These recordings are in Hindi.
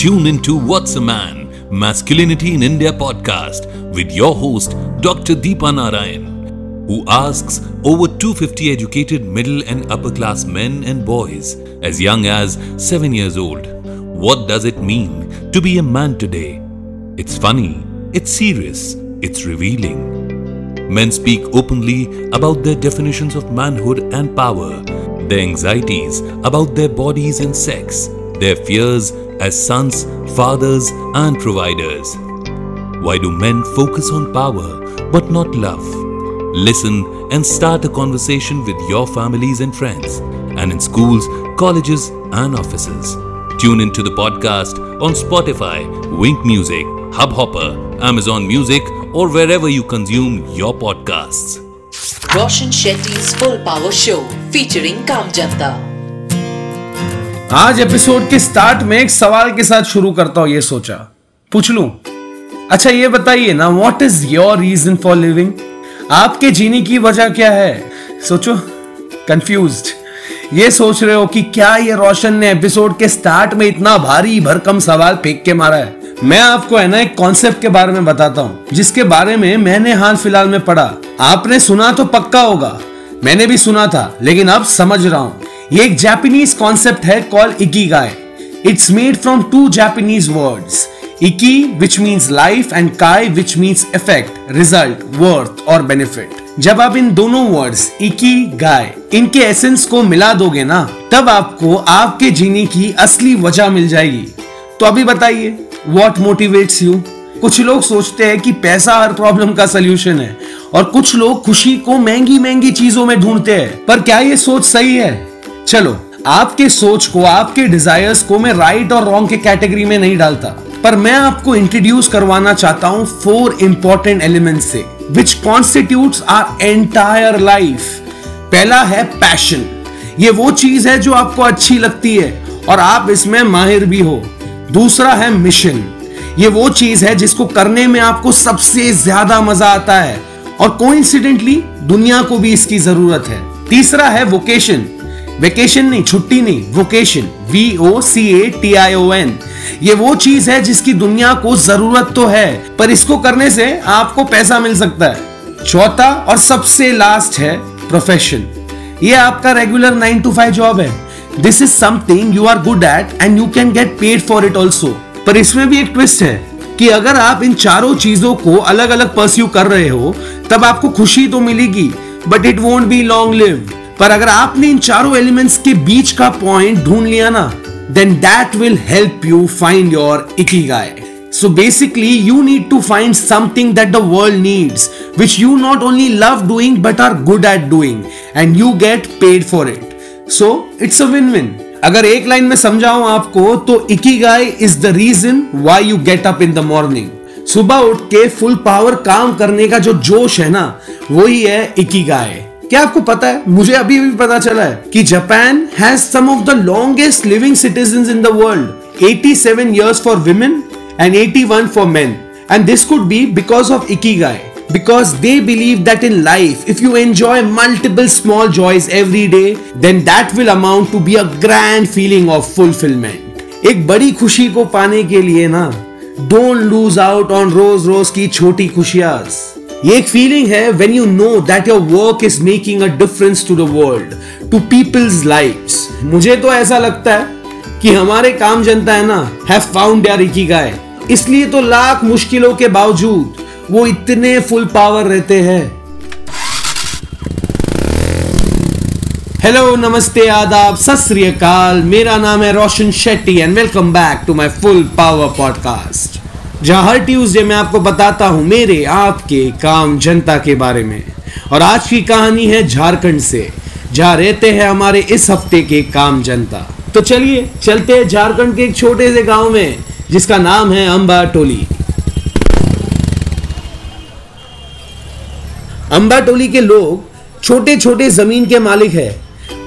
Tune into What's a Man, Masculinity in India podcast with your host, Dr. Deepa Narayan, who asks over 250 educated middle and upper class men and boys as young as 7 years old. What does it mean to be a man today? It's funny, it's serious, it's revealing. Men speak openly about their definitions of manhood and power, their anxieties about their bodies and sex, their fears as sons, fathers, and providers. Why do men focus on power but not love? Listen and start a conversation with your families and friends, and in schools, colleges, and offices. Tune into the podcast on Spotify, Wink Music, Hubhopper, Amazon Music, or wherever you consume your podcasts. Roshan Shetty's Full Power Show featuring Kam Janta. आज एपिसोड के स्टार्ट में एक सवाल के साथ शुरू करता हूँ, ये सोचा। पूछ लू? अच्छा ये बताइए ना what is your reason for living आपके जीने की वजह क्या है? सोचो। कंफ्यूज्ड ये सोच रहे हो कि क्या ये रोशन ने एपिसोड के स्टार्ट में इतना भारी भरकम सवाल फेंक के मारा है? मैं आपको है ना एक कॉन्सेप्ट के बारे में बताता हूँ, जिसके बारे में मैंने हाल फ़िलहाल में पढ़ा। आपने सुना तो पक्का होगा। मैंने भी सुना था, लेकिन अब समझ रहा हूँ। ये एक जापानीज कॉन्सेप्ट है call ikigai it's made from two Japanese words iki which means life and kai which means effect result worth और बेनिफिट जब आप इन दोनों वर्ड्स इकी गाय इनके एसेंस को मिला दोगे ना, तब आपको आपके जीने की असली वजह मिल जाएगी। तो अभी बताइए वॉट मोटिवेट्स यू कुछ लोग सोचते हैं कि पैसा हर प्रॉब्लम का सोल्यूशन है, और कुछ लोग खुशी को महँगी महँगी चीज़ों में ढूंढते हैं। पर क्या ये सोच सही है? चलो, आपके सोच को, आपके डिजायर्स को मैं राइट और रॉन्ग के कैटेगरी में नहीं डालता, पर मैं आपको इंट्रोड्यूस करवाना चाहता हूँ फोर इंपॉर्टेंट एलिमेंट से which constitute our entire life पहला है पैशन ये वो चीज़ है जो आपको अच्छी लगती है और आप इसमें माहिर भी हो। दूसरा है मिशन ये वो चीज़ है जिसको करने में आपको सबसे ज़्यादा मज़ा आता है और कोइंसिडेंटली दुनिया को भी इसकी ज़रूरत है। तीसरा है वोकेशन वेकेशन नहीं, छुट्टी नहीं vocation V O C A T I O N ये वो चीज़ है जिसकी दुनिया को ज़रूरत तो है, पर इसको करने से आपको पैसा मिल सकता है। चौथा और सबसे लास्ट है प्रोफेशन ये आपका regular nine to five job है। This is something you are good at and you can get paid for it also पर इसमें भी एक ट्विस्ट है कि अगर आप इन चारों चीज़ों को अलग अलग परस्यू कर रहे हो, तब आपको खुशी तो मिलेगी but it won't be long live पर अगर आपने इन चारों एलिमेंट्स के बीच का पॉइंट ढूंढ लिया ना then that will help you find your ikigai so basically you need to find something that the world needs which you not only love doing but are good at doing and you get paid for it so it's a win win अगर एक लाइन में समझाऊं आपको तो ikigai is the reason why you get up in the morning सुबह उठ के फुल पावर काम करने का जो जोश है ना वो ही है इकी गाय क्या आपको पता है मुझे अभी भी पता चला है कि Japan has some of the longest living citizen in the world 87 years for women and 81 for men and this could be because of ikigai because they believe that in life if you enjoy multiple small joys every day then that will amount to be a grand feeling of fulfillment एक बड़ी खुशी को पाने के लिए ना डोंट लूज आउट ऑन रोज रोज की छोटी खुशियाँ ये एक फीलिंग है when you know that your work is making a difference to the world to people's lifes मुझे तो ऐसा लगता है कि हमारे काम जनता है ना हैव फाउंड यार गाय इसलिए तो लाख मुश्किलों के बावजूद वो इतने फुल पावर रहते हैं। हेलो नमस्ते, आदाब, सत मेरा नाम है Roshan Shetty and welcome back to my full power podcast जहाँ हर ट्यूसडे मैं आपको बताता हूँ मेरे, आपके काम जनता के बारे में। और आज की कहानी है झारखंड से, जहाँ रहते हैं हमारे इस हफ़्ते के काम जनता। तो चलिए, चलते हैं झारखंड के एक छोटे से गाँव में, जिसका नाम है अंबा टोली। अंबा टोली के लोग छोटे छोटे ज़मीन के मालिक है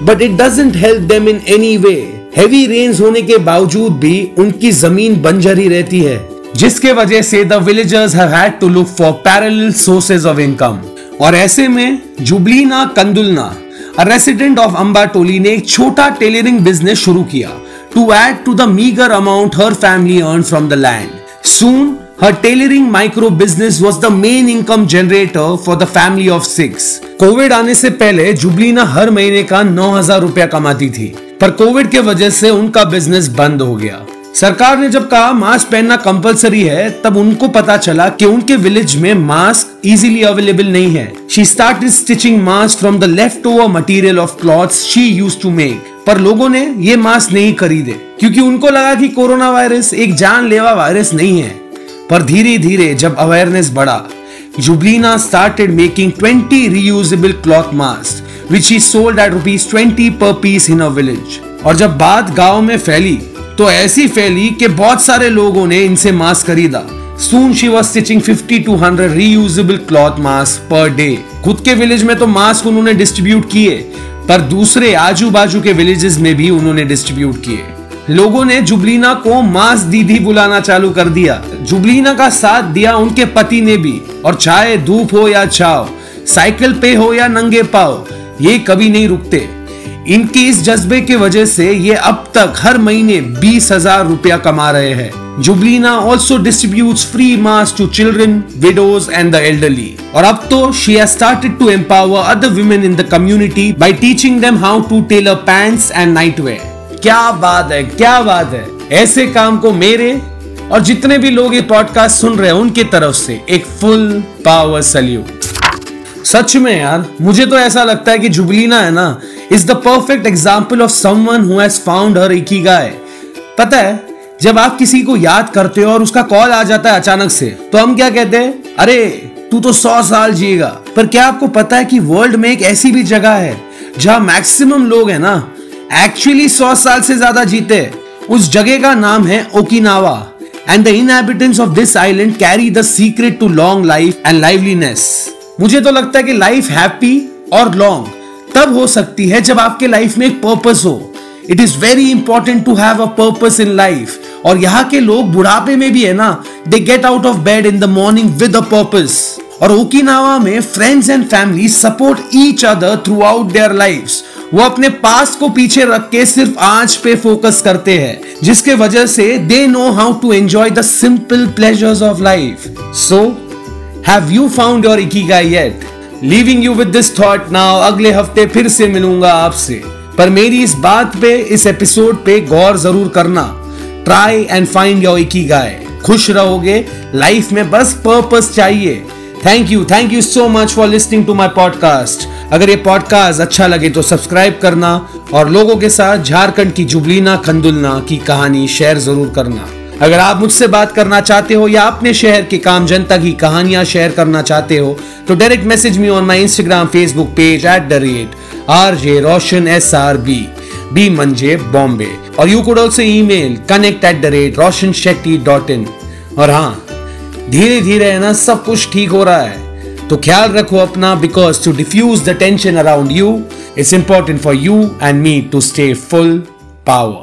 but it doesn't help them in any way heavy rains होने के बावजूद भी उनकी ज़मीन बंजर ही रहती है। जिसके वजह से the villagers have had to look for parallel sources of income और ऐसे में जुबलीना कंदुलना रेसिडेंट ऑफ़ अंबा टोली ने एक छोटा टेलरिंग बिज़नेस शुरू किया to add to the meager amount her family earned from the land. Soon, her tailoring micro business was the main income generator for the family of six. Covid आने से पहले जुबलीना हर महीने का नौ हज़ार रुपया कमाती थी पर कोविड के वजह से उनका बिज़नेस बंद हो गया सरकार ने जब कहा मास्क पहनना कंपलसरी है, तब उनको पता चला कि उनके विलेज में मास्क इजीली अवेलेबल नहीं है। She start stitching mask from the left over material of clothes she use to make पर लोगों ने ये मास्क नहीं खरीदे, क्योंकि उनको लगा कि कोरोना वायरस एक जानलेवा वायरस नहीं है। पर धीरे धीरे जब अवेयरनेस बढ़ा Jubilina started making 20 reusable cloth mask which he sold at rupees 20 per piece in village और जब बात गाँव में फैली तो ऐसी फैली कि बहुत सारे लोगों ने इनसे मास्क खरीदा। Soon she was stitching 50 to 100 reusable cloth masks per day. खुद के विलेज में तो मास्क उन्होंने डिस्ट्रीब्यूट किए, पर दूसरे आजू बाजू के विलेजेस में भी उन्होंने डिस्ट्रीब्यूट किए। लोगों ने जुबलीना को मास दीदी बुलाना चालू कर दिया। जुबलीना का साथ दिया उनके पति ने भी, और चाहे धूप हो या छाव, साइकिल पे हो या नंगे पाओ ये कभी नहीं रुकते। इनके इस जज्बे के वजह से ये अब तक हर महीने बीस हज़ार रुपया कमा रहे हैं। Jubilina also distribute free mask to children widows and the elderly और अब तो she has started to empower other women in the community by teaching them how to tailor pants and night wear क्या बात है, क्या बात है। ऐसे काम को मेरे और जितने भी लोग ये पॉडकास्ट सुन रहे हैं, उनकी तरफ़ से एक फुल पावर सल्यूट सच में यार, मुझे तो ऐसा लगता है कि जुबलीना है ना is the perfect example of someone who has found her ikigai पता है, जब आप किसी को याद करते हो और उसका कॉल आ जाता है अचानक से तो हम क्या कहते हैं? अरे, तू तो सौ साल जिएगा। पर क्या आपको पता है कि वर्ल्ड में एक ऐसी भी जगह है, जहाँ मैक्सिमम लोग है ना? एक्चुअली सौ साल से ज़्यादा जीते उस जगह का नाम है Okinawa. And the inhabitants of this island carry the secret to long life and liveliness मुझे तो लगता है कि लाइफ हैप्पी और लॉन्ग तब हो सकती है जब आपके लाइफ में एक पर्पस हो। It is very important to have a purpose in life और यहाँ के लोग बुढ़ापे में भी है ना they get out of bed in the morning with a purpose और ओकिनावा में friends and family support each other throughout their life वो अपने पास को पीछे रख के सिर्फ़ आज पे फोकस करते हैं, जिसके वजह से they know how to enjoy the simple pleasures of life so have you found your ikigai yet leaving you with this thought now अगले हफ़्ते फिर से मिलूँगा आपसे। पर मेरी इस बात पे, इस एपिसोड पे गौर ज़रूर करना। Try and find your ikigai खुश रहोगे लाइफ में बस पर्पस चाहिए। Thank you thank you so much for listening to my podcast अगर ये पॉडकास्ट अच्छा लगे तो सब्सक्राइब करना और लोगों के साथ झारखंड की जुबलीना खंदुलना की कहानी शेयर ज़रूर करना। अगर आप मुझसे बात करना चाहते हो या अपने शहर के काम जनता की कहानियाँ शेयर करना चाहते हो तो direct message me on my Instagram Facebook page at the rate R J Roshan S R B B मंजे बॉम्बे और you could also email connect at the rate Roshan Shetty dot in और हाँ धीरे धीरे है ना, सब कुछ ठीक हो रहा है। तो ख्याल रखो अपना because to diffuse the tension around you it's important for you and me to stay full power